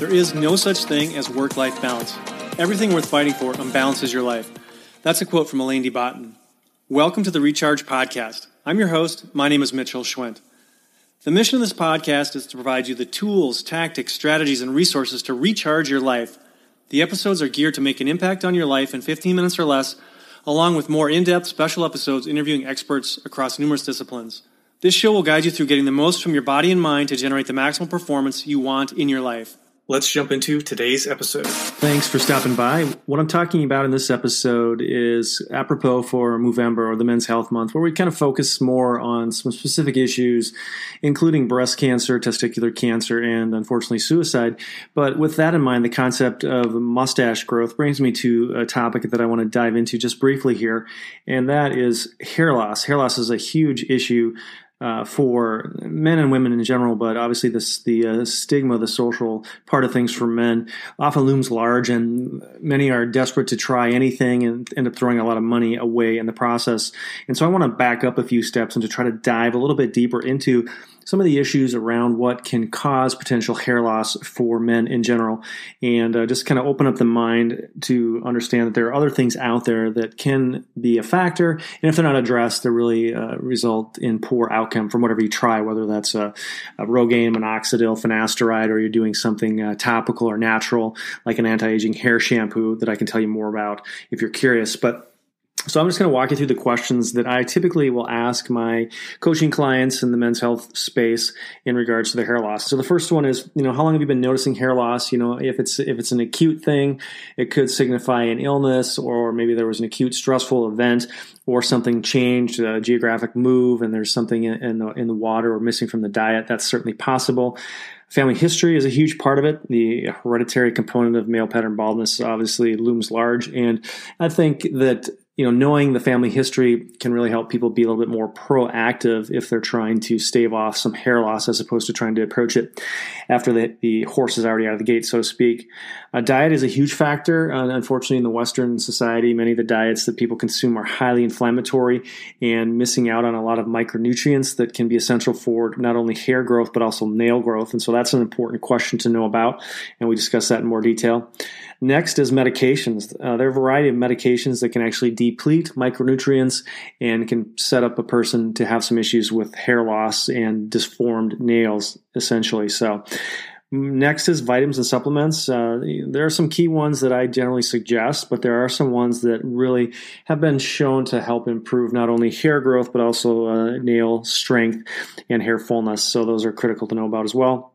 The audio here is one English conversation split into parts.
There is no such thing as work life balance. Everything worth fighting for unbalances your life. That's a quote from Alain de Botton. Welcome to the Recharge Podcast. I'm your host. My name is Mitchell Schwent. The mission of this podcast is to provide you the tools, tactics, strategies, and resources to recharge your life. The episodes are geared to make an impact on your life in 15 minutes or less, along with more in depth special episodes interviewing experts across numerous disciplines. This show will guide you through getting the most from your body and mind to generate the maximum performance you want in your life. Let's jump into today's episode. Thanks for stopping by. What I'm talking about in this episode is apropos for Movember or the Men's Health Month, where we kind of focus more on some specific issues, including breast cancer, testicular cancer, and unfortunately suicide. But with that in mind, the concept of mustache growth brings me to a topic that I want to dive into just briefly here, and that is hair loss. Hair loss is a huge issue uh, for men and women in general, but obviously this the uh, stigma, the social part of things for men, often looms large, and many are desperate to try anything and end up throwing a lot of money away in the process. And so I want to back up a few steps and to try to dive a little bit deeper into some of the issues around what can cause potential hair loss for men in general, and uh, just kind of open up the mind to understand that there are other things out there that can be a factor, and if they're not addressed, they really uh, result in poor outcome from whatever you try, whether that's a, a Rogaine, minoxidil, finasteride, or you're doing something uh, topical or natural like an anti-aging hair shampoo that I can tell you more about if you're curious, but so I'm just going to walk you through the questions that I typically will ask my coaching clients in the men's health space in regards to the hair loss. So the first one is, you know, how long have you been noticing hair loss? You know, if it's if it's an acute thing, it could signify an illness or maybe there was an acute stressful event or something changed, a geographic move, and there's something in, in the in the water or missing from the diet. That's certainly possible. Family history is a huge part of it. The hereditary component of male pattern baldness obviously looms large. And I think that you know, knowing the family history can really help people be a little bit more proactive if they're trying to stave off some hair loss as opposed to trying to approach it after the, the horse is already out of the gate, so to speak. Uh, diet is a huge factor. Uh, unfortunately, in the Western society, many of the diets that people consume are highly inflammatory and missing out on a lot of micronutrients that can be essential for not only hair growth but also nail growth. And so that's an important question to know about, and we discuss that in more detail. Next is medications. Uh, there are a variety of medications that can actually deplete micronutrients and can set up a person to have some issues with hair loss and disformed nails, essentially. So, Next is vitamins and supplements. Uh, there are some key ones that I generally suggest, but there are some ones that really have been shown to help improve not only hair growth, but also uh, nail strength and hair fullness. So those are critical to know about as well.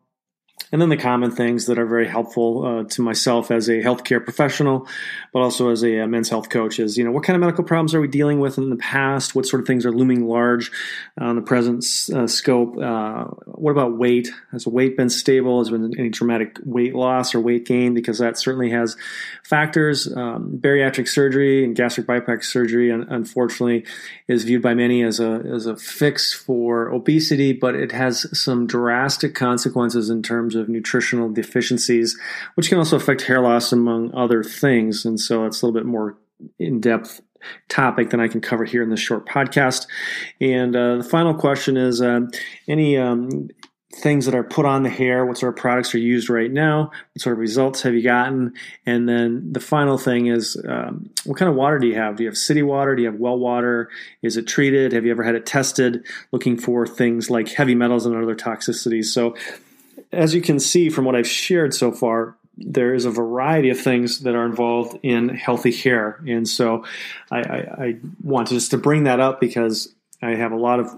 And then the common things that are very helpful uh, to myself as a healthcare professional, but also as a, uh, men's health coach is, you know, what kind of medical problems are we dealing with in the past? What sort of things are looming large on the present uh, scope? Uh, what about weight? Has weight been stable? Has there been any dramatic weight loss or weight gain? Because that certainly has factors. Um, bariatric surgery and gastric bypass surgery, unfortunately, is viewed by many as a as a fix for obesity, but it has some drastic consequences in terms of nutritional deficiencies, which can also affect hair loss among other things. And so it's a little bit more in depth topic than I can cover here in this short podcast. And uh, the final question is uh, any um, things that are put on the hair, what sort of products are used right now, what sort of results have you gotten, and then the final thing is um, what kind of water do you have? Do you have city water? Do you have well water? Is it treated? Have you ever had it tested? Looking for things like heavy metals and other toxicities. So, as you can see from what I've shared so far, there is a variety of things that are involved in healthy hair, and so I, I, I want just to bring that up because I have a lot of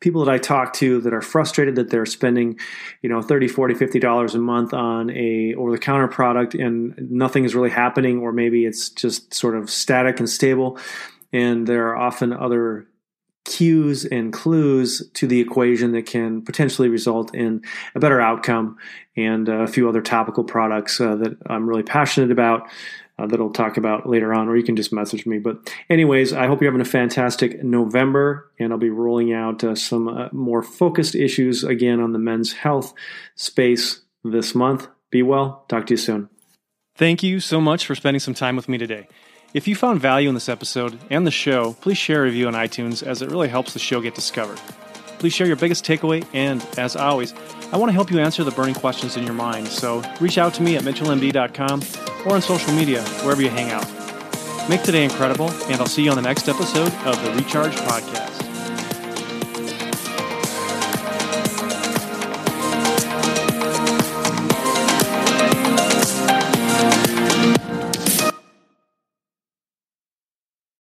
people that I talk to that are frustrated that they're spending, you know, 30, 40, 50 dollars a month on a over the counter product and nothing is really happening or maybe it's just sort of static and stable. And there are often other cues and clues to the equation that can potentially result in a better outcome and a few other topical products uh, that I'm really passionate about uh, that I'll talk about later on, or you can just message me. But, anyways, I hope you're having a fantastic November, and I'll be rolling out uh, some uh, more focused issues again on the men's health space this month. Be well. Talk to you soon. Thank you so much for spending some time with me today. If you found value in this episode and the show, please share a review on iTunes as it really helps the show get discovered. Please share your biggest takeaway, and as always, I want to help you answer the burning questions in your mind. So reach out to me at mitchellmd.com or on social media, wherever you hang out. Make today incredible, and I'll see you on the next episode of the Recharge Podcast.